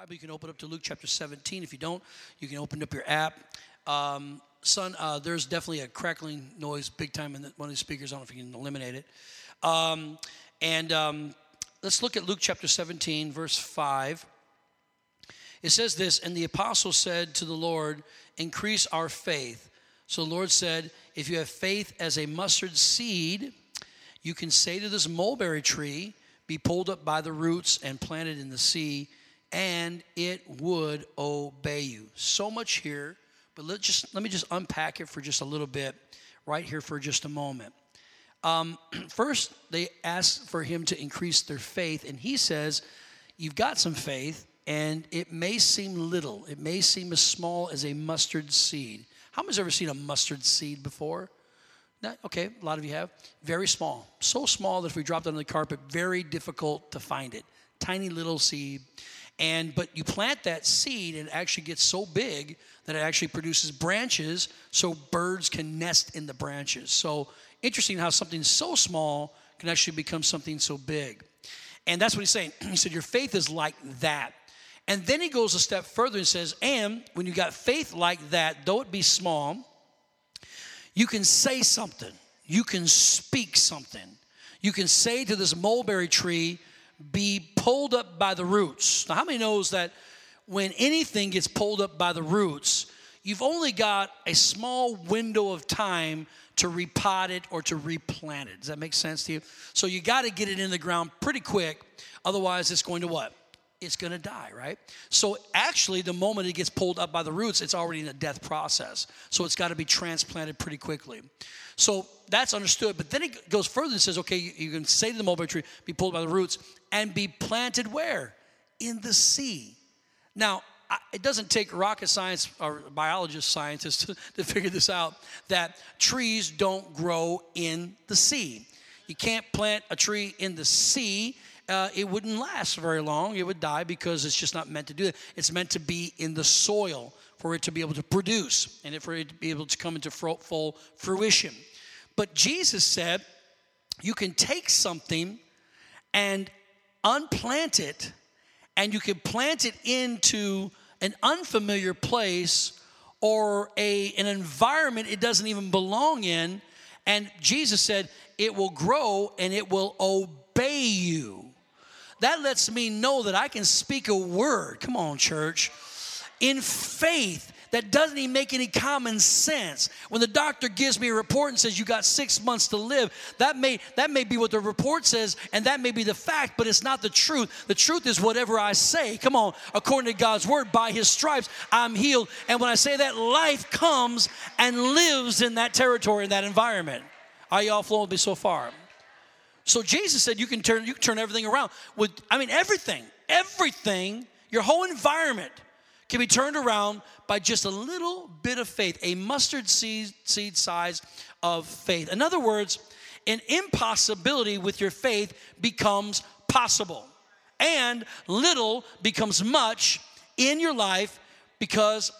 Bible, you can open up to Luke chapter 17. If you don't, you can open up your app. Um, son, uh, there's definitely a crackling noise big time in the, one of the speakers. I don't know if you can eliminate it. Um, and um, let's look at Luke chapter 17, verse 5. It says this, and the apostle said to the Lord, Increase our faith. So the Lord said, If you have faith as a mustard seed, you can say to this mulberry tree, Be pulled up by the roots and planted in the sea, and it would obey you. So much here, but let just let me just unpack it for just a little bit, right here for just a moment. Um, first, they ask for him to increase their faith, and he says, You've got some faith, and it may seem little, it may seem as small as a mustard seed. How many's ever seen a mustard seed before? Okay, a lot of you have. Very small. So small that if we dropped it on the carpet, very difficult to find it. Tiny little seed. And but you plant that seed and it actually gets so big that it actually produces branches so birds can nest in the branches. So interesting how something so small can actually become something so big. And that's what he's saying. He said, Your faith is like that. And then he goes a step further and says, And when you got faith like that, though it be small, you can say something, you can speak something. You can say to this mulberry tree, Be pulled up by the roots. Now, how many knows that when anything gets pulled up by the roots, you've only got a small window of time to repot it or to replant it. Does that make sense to you? So you got to get it in the ground pretty quick. Otherwise, it's going to what? It's going to die, right? So actually, the moment it gets pulled up by the roots, it's already in a death process. So it's got to be transplanted pretty quickly. So that's understood. But then it goes further and says, okay, you can say to the mulberry tree, be pulled by the roots, and be planted where? In the sea. Now, it doesn't take rocket science or biologist scientists to, figure this out that trees don't grow in the sea. You can't plant a tree in the sea. Uh, it wouldn't last very long. It would die because it's just not meant to do that. It's meant to be in the soil for it to be able to produce and for it to be able to come into full fruition. But Jesus said, you can take something and unplant it, and you can plant it into an unfamiliar place or a, an environment it doesn't even belong in. And Jesus said, it will grow and it will obey you. That lets me know that I can speak a word. Come on, church. In faith that doesn't even make any common sense. When the doctor gives me a report and says you got six months to live, that may that may be what the report says, and that may be the fact, but it's not the truth. The truth is whatever I say. Come on, according to God's word, by his stripes I'm healed. And when I say that, life comes and lives in that territory, in that environment. Are y'all flowing with me so far? So Jesus said you can turn you can turn everything around with I mean everything, everything, your whole environment can be turned around by just a little bit of faith, a mustard seed, seed size of faith. In other words, an impossibility with your faith becomes possible, and little becomes much in your life because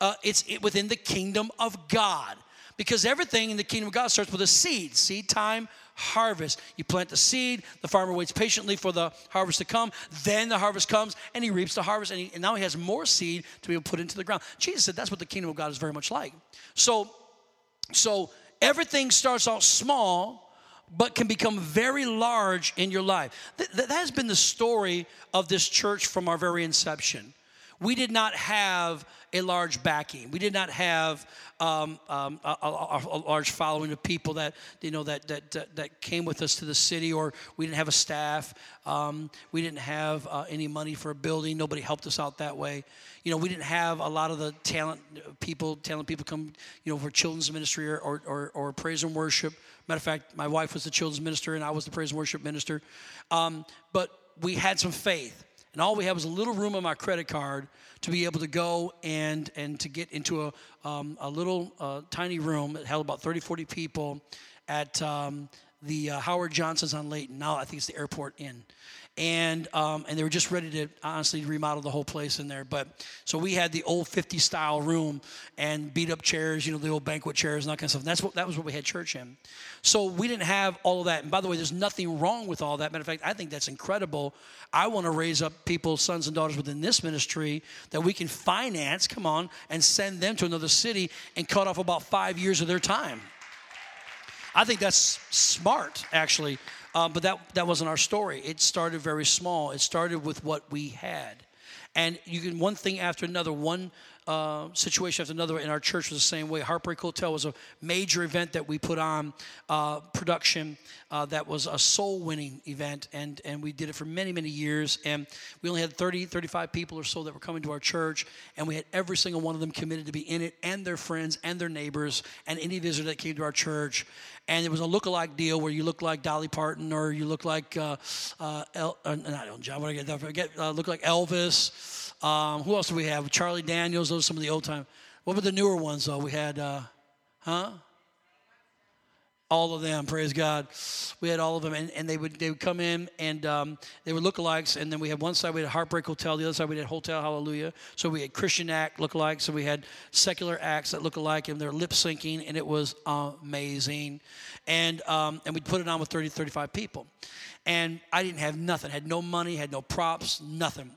uh, it's within the kingdom of God. Because everything in the kingdom of God starts with a seed, seed time, harvest. You plant the seed, the farmer waits patiently for the harvest to come, then the harvest comes, and he reaps the harvest, and, he, and now he has more seed to be able to put into the ground. Jesus said that's what the kingdom of God is very much like. So, so everything starts out small, but can become very large in your life. Th- that has been the story of this church from our very inception. We did not have a large backing. We did not have um, um, a, a, a, large following of people that you know that, that, that that came with us to the city, or we didn't have a staff. Um, we didn't have uh, any money for a building. Nobody helped us out that way. You know, we didn't have a lot of the talent people. Talent people come, you know, for children's ministry or or, or, or praise and worship. Matter of fact, my wife was the children's minister, and I was the praise and worship minister. Um, but we had some faith and all we had was a little room on my credit card to be able to go and and to get into a, um, a little uh, tiny room that held about 30 40 people at um, the uh, howard johnson's on layton. Now i think it's the airport inn and um, and they were just ready to honestly remodel the whole place in there. But so we had the old 50 style room and beat up chairs, you know, the old banquet chairs and that kind of stuff. And that's what that was what we had church in. So we didn't have all of that. And by the way, there's nothing wrong with all that. Matter of fact, I think that's incredible. I want to raise up people, sons and daughters within this ministry that we can finance. Come on, and send them to another city and cut off about five years of their time. I think that's smart, actually. Um, but that, that wasn't our story. It started very small. It started with what we had. And you can, one thing after another, one uh, situation after another in our church was the same way. Heartbreak Hotel was a major event that we put on, uh, production uh, that was a soul winning event, and, and we did it for many, many years. And we only had 30, 35 people or so that were coming to our church, and we had every single one of them committed to be in it, and their friends, and their neighbors, and any visitor that came to our church. And it was a look-alike deal where you look like Dolly Parton or you look like, uh, uh, El, uh, not John, what I get that? Forget, look like Elvis. Um, who else do we have? Charlie Daniels. Those are some of the old time. What were the newer ones though? We had, uh, huh? All of them, praise God. We had all of them, and, and they would they would come in, and um, they were lookalikes. And then we had one side we had Heartbreak Hotel, the other side we had Hotel Hallelujah. So we had Christian act lookalikes, so we had secular acts that look alike, and they're lip syncing, and it was amazing. And um, and we put it on with 30, 35 people, and I didn't have nothing, had no money, had no props, nothing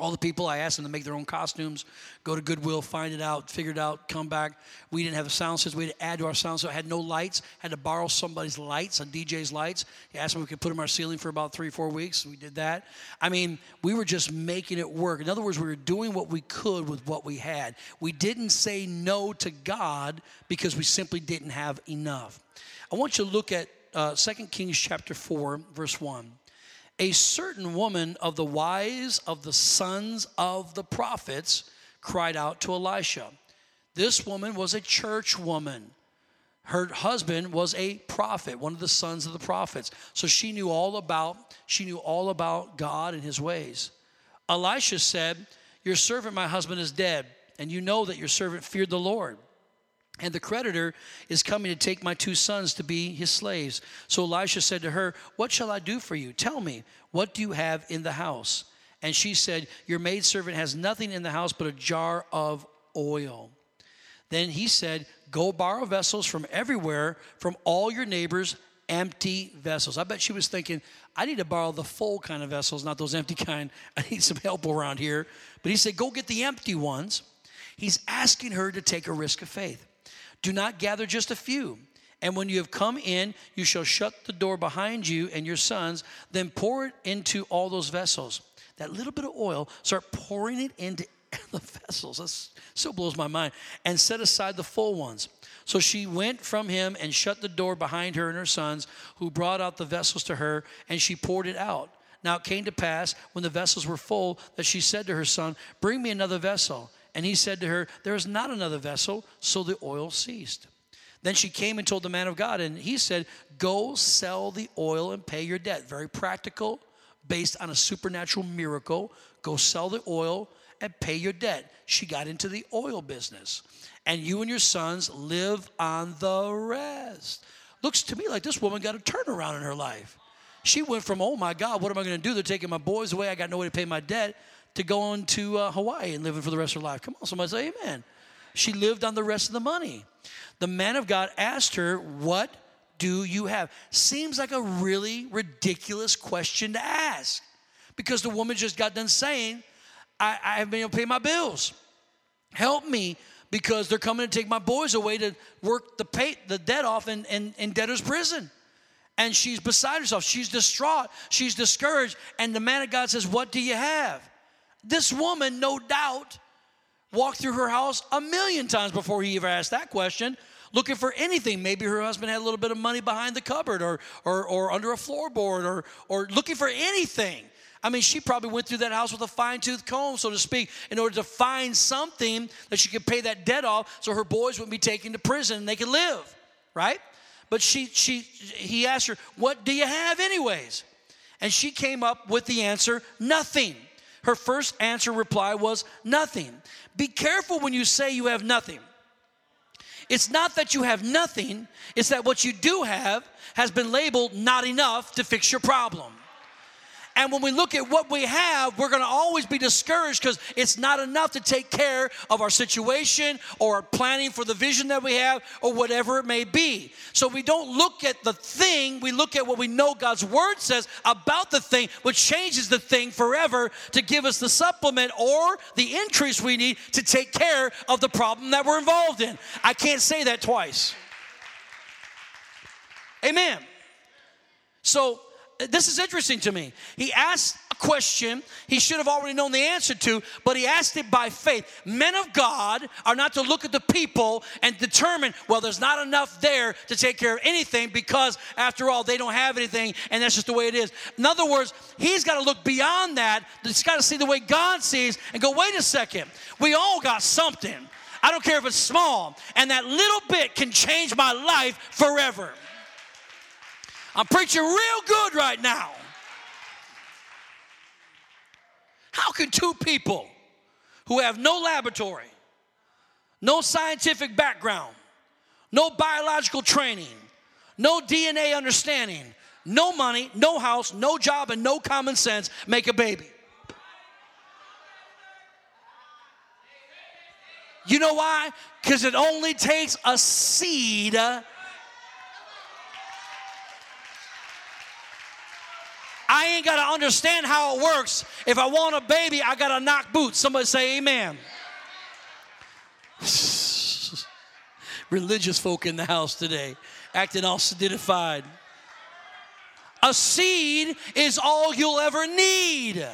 all the people i asked them to make their own costumes go to goodwill find it out figure it out come back. We didn't have a sound system we had to add to our sound so i had no lights had to borrow somebody's lights a dj's lights. He asked me if we could put them on our ceiling for about three four weeks we did that. I mean we were just making it work. In other words we were doing what we could with what we had. We didn't say no to god because we simply didn't have enough. I want you to look at uh, 2 kings chapter 4 verse 1 a certain woman of the wise of the sons of the prophets cried out to Elisha. This woman was a church woman. Her husband was a prophet, one of the sons of the prophets. So she knew all about she knew all about God and his ways. Elisha said, "Your servant my husband is dead, and you know that your servant feared the Lord." And the creditor is coming to take my two sons to be his slaves. So Elisha said to her, What shall I do for you? Tell me, what do you have in the house? And she said, Your maidservant has nothing in the house but a jar of oil. Then he said, Go borrow vessels from everywhere, from all your neighbors, empty vessels. I bet she was thinking, I need to borrow the full kind of vessels, not those empty kind. I need some help around here. But he said, Go get the empty ones. He's asking her to take a risk of faith. Do not gather just a few. And when you have come in, you shall shut the door behind you and your sons, then pour it into all those vessels. That little bit of oil, start pouring it into the vessels. That so blows my mind. And set aside the full ones. So she went from him and shut the door behind her and her sons, who brought out the vessels to her, and she poured it out. Now it came to pass, when the vessels were full, that she said to her son, Bring me another vessel. And he said to her, There is not another vessel. So the oil ceased. Then she came and told the man of God, and he said, Go sell the oil and pay your debt. Very practical, based on a supernatural miracle. Go sell the oil and pay your debt. She got into the oil business. And you and your sons live on the rest. Looks to me like this woman got a turnaround in her life. She went from, oh my God, what am I going to do? They're taking my boys away. I got no way to pay my debt to going to uh, Hawaii and living for the rest of her life. Come on, somebody say amen. She lived on the rest of the money. The man of God asked her, What do you have? Seems like a really ridiculous question to ask because the woman just got done saying, I, I haven't been able to pay my bills. Help me because they're coming to take my boys away to work the pay, the debt off in, in, in debtor's prison. And she's beside herself. She's distraught. She's discouraged. And the man of God says, What do you have? This woman, no doubt, walked through her house a million times before he ever asked that question, looking for anything. Maybe her husband had a little bit of money behind the cupboard or, or, or under a floorboard or, or looking for anything. I mean, she probably went through that house with a fine tooth comb, so to speak, in order to find something that she could pay that debt off so her boys wouldn't be taken to prison and they could live, right? But she, she, he asked her, What do you have, anyways? And she came up with the answer, Nothing. Her first answer reply was nothing. Be careful when you say you have nothing. It's not that you have nothing, it's that what you do have has been labeled not enough to fix your problem. And when we look at what we have, we're going to always be discouraged because it's not enough to take care of our situation or planning for the vision that we have or whatever it may be. So we don't look at the thing, we look at what we know God's word says about the thing, which changes the thing forever to give us the supplement or the increase we need to take care of the problem that we're involved in. I can't say that twice. Amen. So this is interesting to me. He asked a question he should have already known the answer to, but he asked it by faith. Men of God are not to look at the people and determine, well, there's not enough there to take care of anything because, after all, they don't have anything and that's just the way it is. In other words, he's got to look beyond that. He's got to see the way God sees and go, wait a second, we all got something. I don't care if it's small, and that little bit can change my life forever. I'm preaching real good right now. How can two people who have no laboratory, no scientific background, no biological training, no DNA understanding, no money, no house, no job, and no common sense make a baby? You know why? Because it only takes a seed Ain't got to understand how it works. If I want a baby, I got to knock boots. Somebody say amen. Religious folk in the house today, acting all solidified. A seed is all you'll ever need.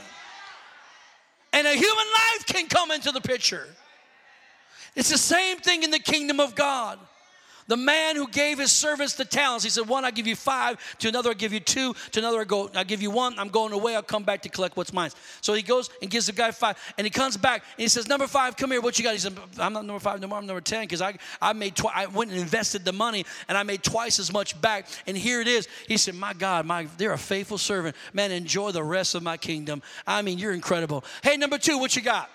And a human life can come into the picture. It's the same thing in the kingdom of God. The man who gave his servants the talents, he said, One, I give you five, to another, I give you two, to another, I go, I give you one, I'm going away, I'll come back to collect what's mine. So he goes and gives the guy five, and he comes back and he says, Number five, come here, what you got? He said, I'm not number five no more, I'm number 10, because I, I made twi- I went and invested the money and I made twice as much back. And here it is. He said, My God, my they're a faithful servant. Man, enjoy the rest of my kingdom. I mean, you're incredible. Hey, number two, what you got?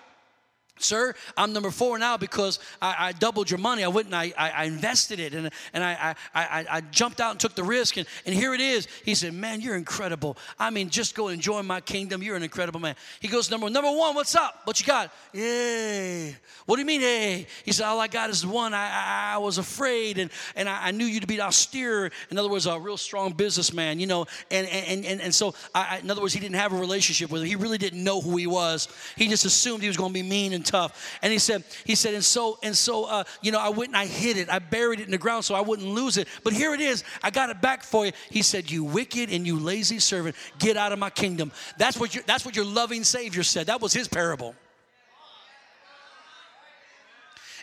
Sir, I'm number four now because I, I doubled your money. I went and I, I, I invested it and, and I, I, I, jumped out and took the risk. And, and here it is. He said, Man, you're incredible. I mean, just go enjoy my kingdom. You're an incredible man. He goes, Number, number one, what's up? What you got? Yay. What do you mean, hey? He said, All I got is one. I, I, was afraid and, and I, knew you to be austere. In other words, a real strong businessman, you know. And, and, and, and so, in other words, he didn't have a relationship with him. He really didn't know who he was. He just assumed he was going to be mean and tough. And he said, he said, and so, and so, uh, you know, I went and I hid it. I buried it in the ground so I wouldn't lose it. But here it is. I got it back for you. He said, you wicked and you lazy servant, get out of my kingdom. That's what your, that's what your loving Savior said. That was his parable.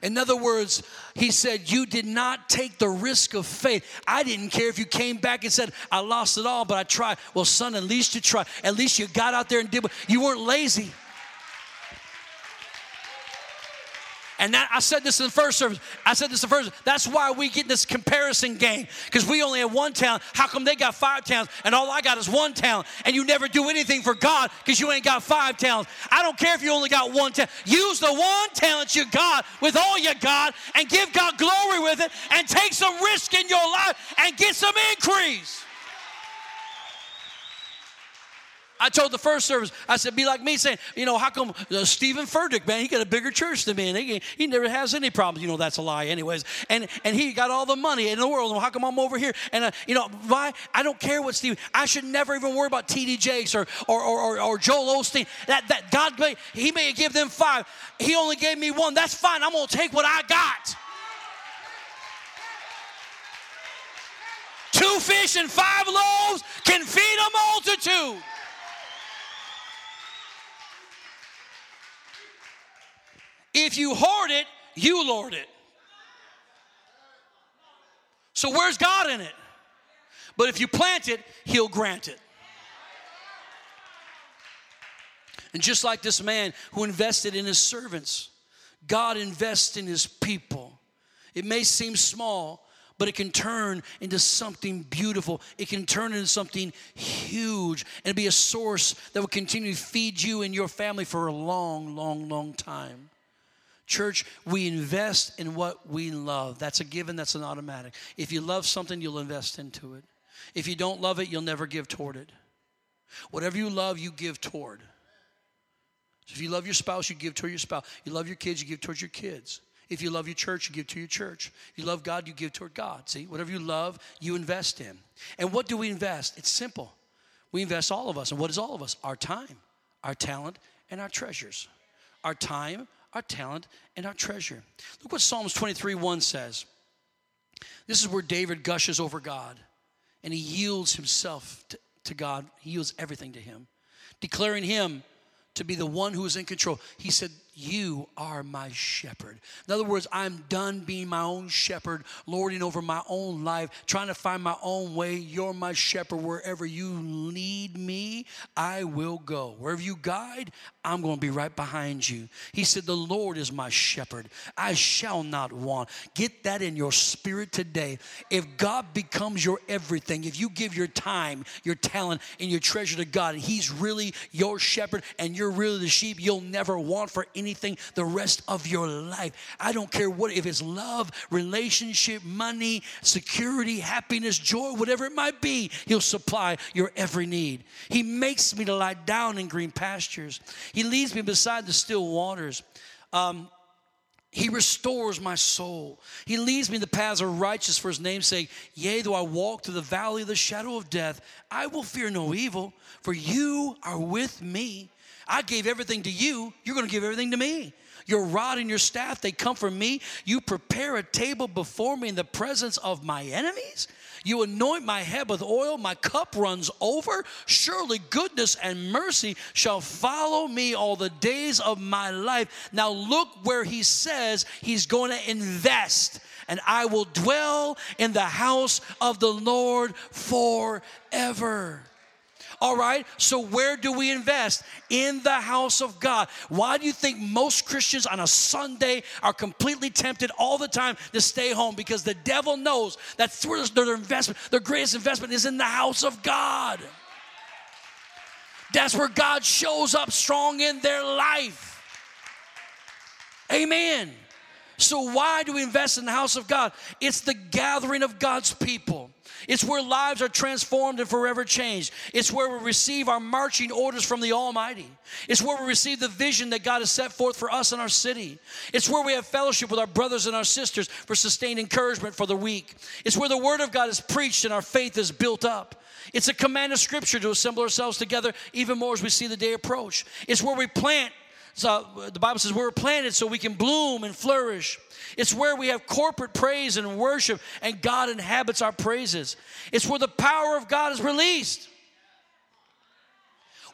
In other words, he said, You did not take the risk of faith. I didn't care if you came back and said, I lost it all, but I tried. Well, son, at least you tried. At least you got out there and did. what You weren't lazy. And that, I said this in the first service. I said this in the first. That's why we get this comparison game because we only have one talent. How come they got five talents and all I got is one talent? And you never do anything for God because you ain't got five talents. I don't care if you only got one talent. Use the one talent you got with all you got and give God glory with it and take some risk in your life and get some increase. I told the first service, I said, be like me saying, you know, how come uh, Steven Furtick, man, he got a bigger church than me and he, he never has any problems. You know, that's a lie, anyways. And and he got all the money in the world. Well, how come I'm over here? And, uh, you know, why? I don't care what Steven, I should never even worry about T.D. Jakes or, or, or, or, Joel Osteen. That, that God, may, he may give them five. He only gave me one. That's fine. I'm going to take what I got. Two fish and five loaves can feed a multitude. If you hoard it, you lord it. So where's God in it? But if you plant it, He'll grant it. And just like this man who invested in his servants, God invests in his people. It may seem small, but it can turn into something beautiful. It can turn into something huge and be a source that will continue to feed you and your family for a long, long, long time. Church, we invest in what we love. That's a given, that's an automatic. If you love something, you'll invest into it. If you don't love it, you'll never give toward it. Whatever you love, you give toward. So if you love your spouse, you give toward your spouse. You love your kids, you give towards your kids. If you love your church, you give to your church. If you love God, you give toward God. See, whatever you love, you invest in. And what do we invest? It's simple. We invest all of us. And what is all of us? Our time, our talent, and our treasures. Our time, our talent, and our treasure. Look what Psalms 23 1 says. This is where David gushes over God and he yields himself to, to God. He yields everything to him, declaring him to be the one who is in control. He said, you are my shepherd. In other words, I'm done being my own shepherd, lording over my own life, trying to find my own way. You're my shepherd. Wherever you lead me, I will go. Wherever you guide, I'm going to be right behind you. He said, The Lord is my shepherd. I shall not want. Get that in your spirit today. If God becomes your everything, if you give your time, your talent, and your treasure to God, and He's really your shepherd and you're really the sheep, you'll never want for anything anything the rest of your life. I don't care what, if it's love, relationship, money, security, happiness, joy, whatever it might be, He'll supply your every need. He makes me to lie down in green pastures, He leads me beside the still waters. Um, he restores my soul. He leads me in the paths of righteousness for his name's sake. Yea, though I walk through the valley of the shadow of death, I will fear no evil, for you are with me. I gave everything to you, you're to give everything to me. Your rod and your staff, they come from me. You prepare a table before me in the presence of my enemies. You anoint my head with oil, my cup runs over. Surely goodness and mercy shall follow me all the days of my life. Now, look where he says he's going to invest, and I will dwell in the house of the Lord forever. All right, so where do we invest? In the house of God. Why do you think most Christians on a Sunday are completely tempted all the time to stay home? Because the devil knows that their investment, their greatest investment is in the house of God. That's where God shows up strong in their life. Amen. So, why do we invest in the house of God? It's the gathering of God's people. It's where lives are transformed and forever changed. It's where we receive our marching orders from the Almighty. It's where we receive the vision that God has set forth for us in our city. It's where we have fellowship with our brothers and our sisters for sustained encouragement for the weak. It's where the Word of God is preached and our faith is built up. It's a command of Scripture to assemble ourselves together even more as we see the day approach. It's where we plant so uh, the Bible says we're planted so we can bloom and flourish. It's where we have corporate praise and worship, and God inhabits our praises. It's where the power of God is released.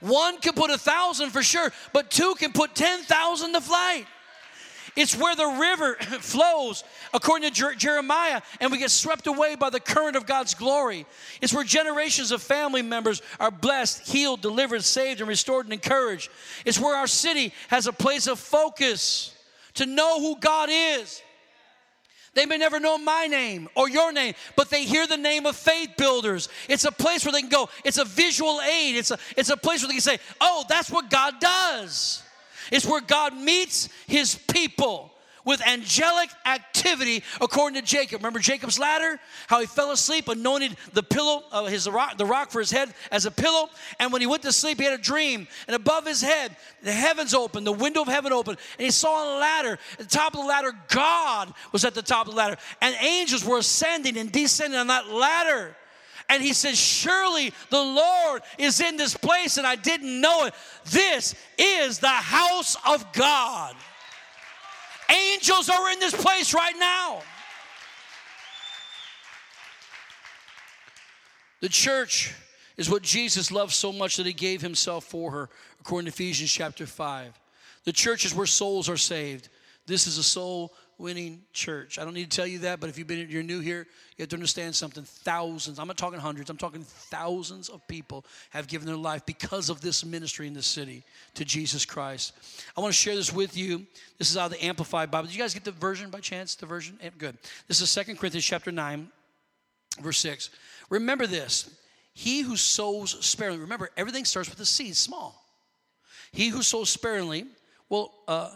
One can put a thousand for sure, but two can put 10,000 to flight. It's where the river flows, according to Jer- Jeremiah, and we get swept away by the current of God's glory. It's where generations of family members are blessed, healed, delivered, saved, and restored and encouraged. It's where our city has a place of focus to know who God is. They may never know my name or your name, but they hear the name of faith builders. It's a place where they can go. It's a visual aid. It's a, it's a place where they can say, oh, that's what God does. It's where God meets his people with angelic activity according to Jacob. Remember Jacob's ladder? How he fell asleep, anointed the pillow, of his rock, the rock for his head as a pillow. And when he went to sleep, he had a dream. And above his head, the heavens opened, the window of heaven opened, and he saw a ladder. At the top of the ladder, God was at the top of the ladder, and angels were ascending and descending on that ladder. And he says, Surely the Lord is in this place, and I didn't know it. This is the house of God. Angels are in this place right now. The church is what Jesus loved so much that he gave himself for her, according to Ephesians chapter 5. The church is where souls are saved. This is a soul winning church. I don't need to tell you that, but if you've been you're new here, you have to understand something. Thousands, I'm not talking hundreds, I'm talking thousands of people have given their life because of this ministry in this city to Jesus Christ. I want to share this with you. This is out of the Amplified Bible. Did you guys get the version by chance? The version? Eh, good. This is Second Corinthians chapter 9, verse 6. Remember this. He who sows sparingly, remember, everything starts with a seed, small. He who sows sparingly will uh,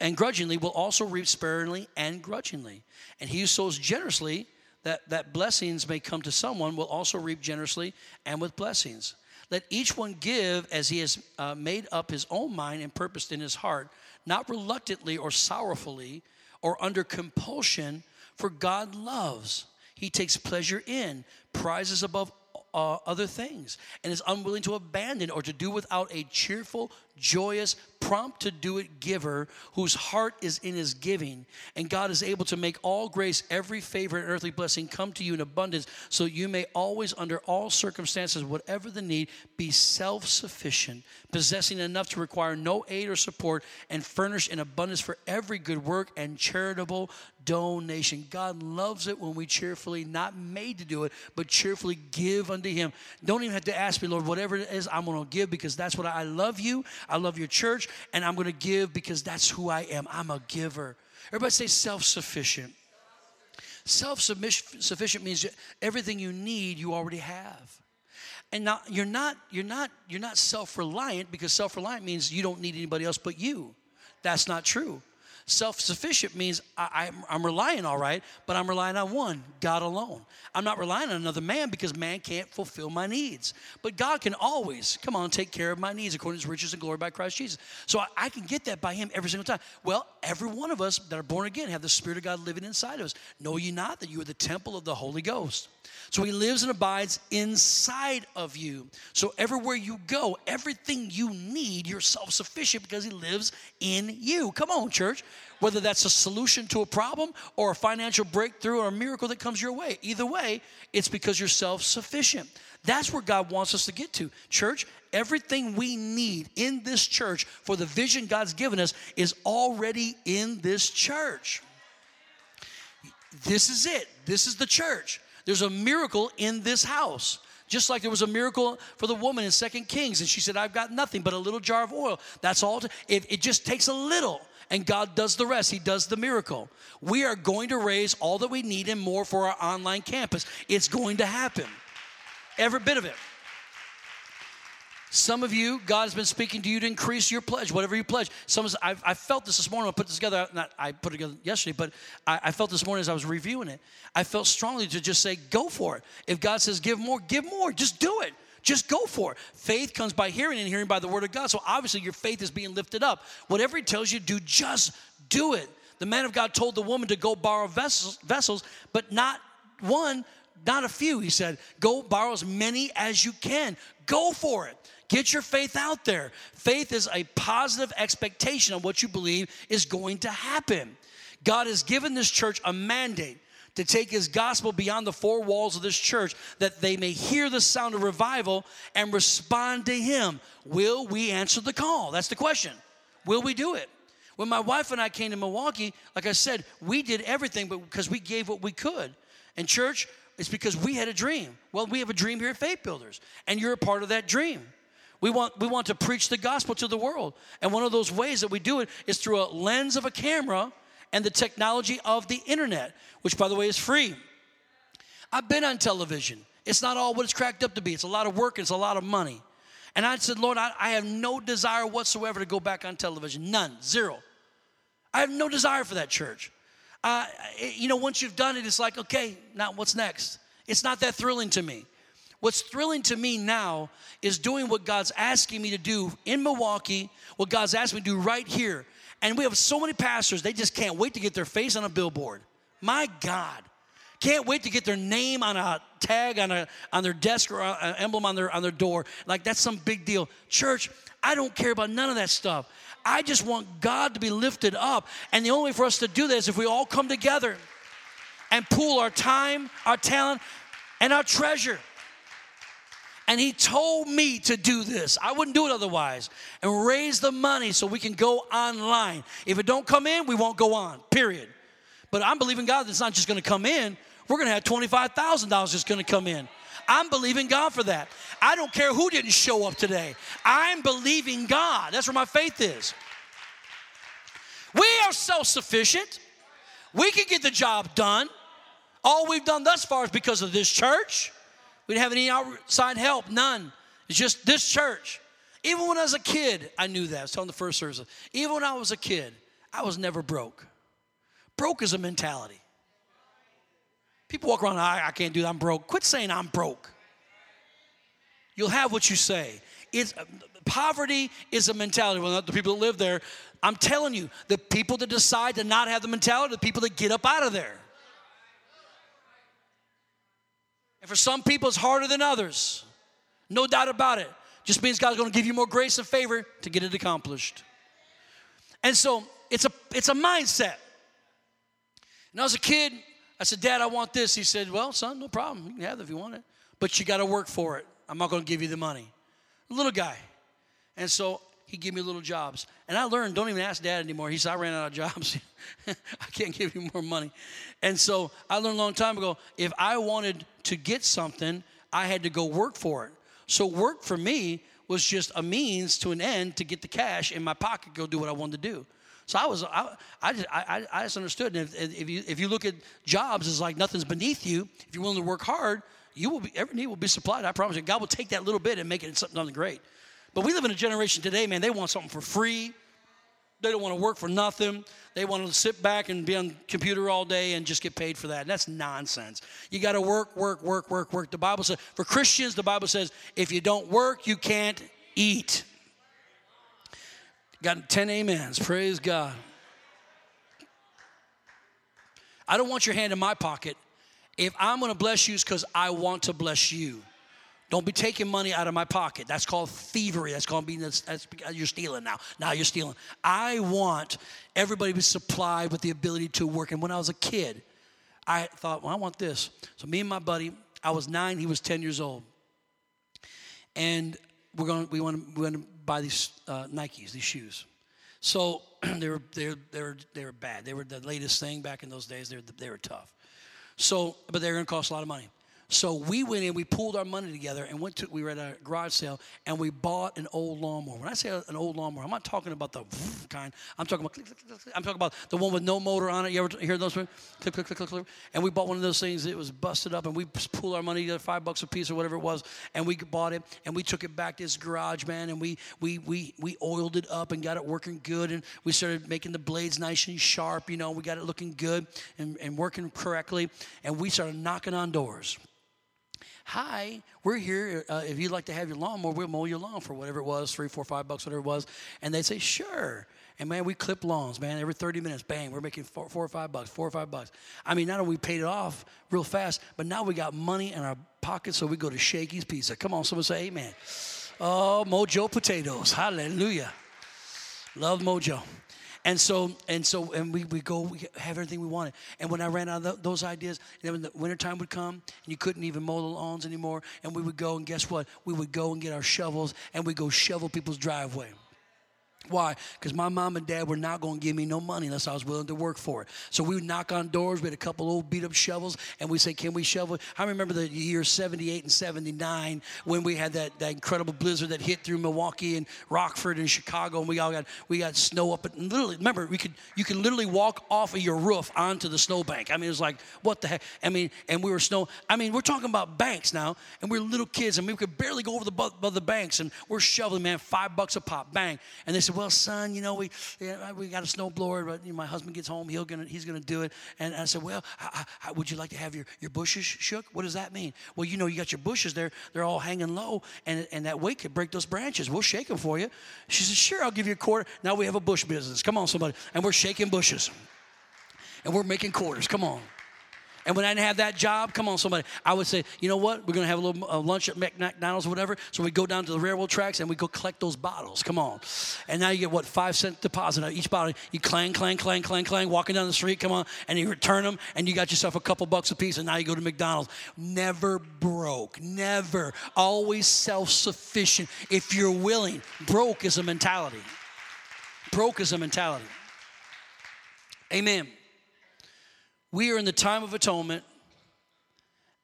and grudgingly will also reap sparingly and grudgingly. And he who sows generously, that, that blessings may come to someone, will also reap generously and with blessings. Let each one give as he has uh, made up his own mind and purposed in his heart, not reluctantly or sorrowfully or under compulsion, for God loves. He takes pleasure in, prizes above uh, other things, and is unwilling to abandon or to do without a cheerful, joyous, prompt to do it giver whose heart is in his giving. And God is able to make all grace, every favor, and earthly blessing come to you in abundance, so you may always, under all circumstances, whatever the need, be self sufficient, possessing enough to require no aid or support, and furnish in abundance for every good work and charitable donation. God loves it when we cheerfully, not made to do it, but cheerfully give unto Him. Don't even have to ask me, Lord, whatever it is, I'm going to give because that's what I, I love you. I love your church, and I'm going to give because that's who I am. I'm a giver. Everybody say self sufficient. Self sufficient means everything you need, you already have. And now you're not, you're not, you're not self-reliant because self-reliant means you don't need anybody else but you. That's not true. Self sufficient means I, am relying all right, but I'm relying on one, God alone. I'm not relying on another man because man can't fulfill my needs. But God can always, come on, take care of my needs according to his riches and glory by Christ Jesus. So I, I can get that by him every single time. Well, every one of us that are born again have the Spirit of God living inside of us. Know ye not that you are the temple of the Holy Ghost? So he lives and abides inside of you. So everywhere you go, everything you need, you're self sufficient because he lives in you. Come on, church. Whether that's a solution to a problem or a financial breakthrough or a miracle that comes your way, either way, it's because you're self sufficient. That's where God wants us to get to. Church, everything we need in this church for the vision God's given us is already in this church. This is it. This is the church. There's a miracle in this house. Just like there was a miracle for the woman in Second Kings, and she said, I've got nothing but a little jar of oil. That's all. To, it, it just takes a little, and God does the rest. He does the miracle. We are going to raise all that we need and more for our online campus. It's going to happen. Every bit of it. Some of you, God has been speaking to you to increase your pledge, whatever you pledge. Some of I, I felt this this morning. I put this together. Not I put it together yesterday, but I, I, felt this morning as I was reviewing it. I felt strongly to just say, "Go for it." If God says, "Give more," give more. Just do it. Just go for it. Faith comes by hearing, and hearing by the word of God. So obviously, your faith is being lifted up. Whatever He tells you to do, just do it. The man of God told the woman to go borrow vessels, vessels but not one, not a few. He said, "Go borrow as many as you can. Go for it." Get your faith out there. Faith is a positive expectation of what you believe is going to happen. God has given this church a mandate to take his gospel beyond the four walls of this church that they may hear the sound of revival and respond to him. Will we answer the call? That's the question. Will we do it? When my wife and I came to Milwaukee, like I said, we did everything but because we gave what we could. And church, it's because we had a dream. Well, we have a dream here at Faith Builders, and you're a part of that dream. We want, we want to preach the gospel to the world. And one of those ways that we do it is through a lens of a camera and the technology of the internet, which, by the way, is free. I've been on television. It's not all what it's cracked up to be, it's a lot of work, it's a lot of money. And I said, Lord, I, I have no desire whatsoever to go back on television. None, zero. I have no desire for that church. Uh, you know, once you've done it, it's like, okay, now what's next? It's not that thrilling to me. What's thrilling to me now is doing what God's asking me to do in Milwaukee, what God's asked me to do right here. And we have so many pastors, they just can't wait to get their face on a billboard. My God. Can't wait to get their name on a tag on, a, on their desk or an emblem on their, on their door. Like that's some big deal. Church, I don't care about none of that stuff. I just want God to be lifted up. And the only way for us to do that is if we all come together and pool our time, our talent, and our treasure. And he told me to do this. I wouldn't do it otherwise. And raise the money so we can go online. If it don't come in, we won't go on. Period. But I'm believing God that it's not just to come in. We're to have $25,000 just to come in. I'm believing God for that. I don't care who didn't show up today. I'm believing God. That's where my faith is. We are self sufficient. We can get the job done. All we've done thus far is because of this church. We didn't have any outside help, none. It's just this church. Even when I was a kid, I knew that. I was telling the first service. Even when I was a kid, I was never broke. Broke is a mentality. People walk around, I, I can't do that, I'm broke. Quit saying I'm broke. you'll have what you say. It's, uh, poverty is a mentality. Well, not the people that live there. I'm telling you, the people that decide to not have the mentality, the people that get up out of there. And for some people, it's harder than others. No doubt about it. Just means God's to give you more grace and favor to get it accomplished. And so it's a it's a mindset. And I was a kid, I said, Dad, I want this. He said, Well, son, no problem. You can have it if you want it. But you got to work for it. I'm not to give you the money. Little guy. And so he gave me little jobs. And I learned, don't even ask dad anymore. He said, I ran out of jobs. I can't give you more money. And so I learned a long time ago if I wanted to get something, I had to go work for it. So work for me was just a means to an end to get the cash in my pocket, go do what I wanted to do. So I was, I, I, just, I, I just understood. And if, if, you, if you look at jobs as like nothing's beneath you, if you're willing to work hard, you will be, every need will be supplied. I promise you. God will take that little bit and make it something great. But we live in a generation today, man, they want something for free. They don't want to work for nothing. They want to sit back and be on computer all day and just get paid for that. And that's nonsense. You got to work, work, work, work, work. The Bible says, for Christians, the Bible says, if you don't work, you can't eat. Got 10 amens. Praise God. I don't want your hand in my pocket. If I'm going to bless you, it's because I want to bless you. Don't be taking money out of my pocket. That's called thievery. That's called being, that's, that's, you're stealing now. Now you're stealing. I want everybody to be supplied with the ability to work. And when I was a kid, I thought, well, I want this. So me and my buddy, I was nine, he was 10 years old. And we're going, we want to, we want to buy these uh, Nikes, these shoes. So they were, they, were, they, were, they were bad. They were the latest thing back in those days. They were, they were tough. So, but they were going to cost a lot of money. So we went in, we pulled our money together and went to, we were at a garage sale and we bought an old lawnmower. When I say an old lawnmower, I'm not talking about the kind. I'm talking about, I'm talking about the one with no motor on it. You ever hear those? Click, click, click, click, click. And we bought one of those things. It was busted up and we pulled our money together, five bucks a piece or whatever it was. And we bought it and we took it back to this garage, man. And we, we, we, we oiled it up and got it working good. And we started making the blades nice and sharp. You know, we got it looking good and, and working correctly. And we started knocking on doors. Hi, we're here. Uh, if you'd like to have your lawnmower, we'll mow your lawn for whatever it was, three, four, five bucks, whatever it was. And they'd say, sure. And man, we clip lawns, man, every 30 minutes, bang, we're making four, four or five bucks, four or five bucks. I mean, not only we paid it off real fast, but now we got money in our pockets, so we go to Shakey's Pizza. Come on, someone say amen. Oh, Mojo potatoes. Hallelujah. Love Mojo. And so, and so, and we, we go, we have everything we wanted. And when I ran out of those ideas, and then when the wintertime would come, and you couldn't even mow the lawns anymore, and we would go, and guess what? We would go and get our shovels, and we go shovel people's driveway. Why? Because my mom and dad were not going to give me no money unless I was willing to work for it. So we would knock on doors. We had a couple old beat up shovels, and we say, "Can we shovel?" I remember the year '78 and '79 when we had that, that incredible blizzard that hit through Milwaukee and Rockford and Chicago, and we all got we got snow up. And literally, remember, we could you could literally walk off of your roof onto the snowbank. I mean, it was like what the heck? I mean, and we were snow. I mean, we're talking about banks now, and we're little kids, and we could barely go over the above the banks, and we're shoveling, man, five bucks a pop, bang. And they said, "Well, son, you know, we yeah, we got a snowblower, but you know, my husband gets home, he'll gonna he's gonna do it." And I said, "Well, how, how, would you like to have your your bushes shook? What does that mean?" Well, you know, you got your bushes there; they're all hanging low, and and that weight could break those branches. We'll shake them for you. She said, "Sure, I'll give you a quarter." Now we have a bush business. Come on, somebody, and we're shaking bushes, and we're making quarters. Come on. And when I didn't have that job, come on, somebody, I would say, you know what? We're going to have a little uh, lunch at McDonald's or whatever. So we go down to the railroad tracks and we go collect those bottles. Come on. And now you get what? Five cent deposit on each bottle. You clang, clang, clang, clang, clang, walking down the street. Come on. And you return them and you got yourself a couple bucks a piece. And now you go to McDonald's. Never broke. Never. Always self sufficient. If you're willing, broke is a mentality. Broke is a mentality. Amen. We are in the time of atonement,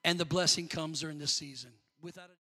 and the blessing comes during this season. Without a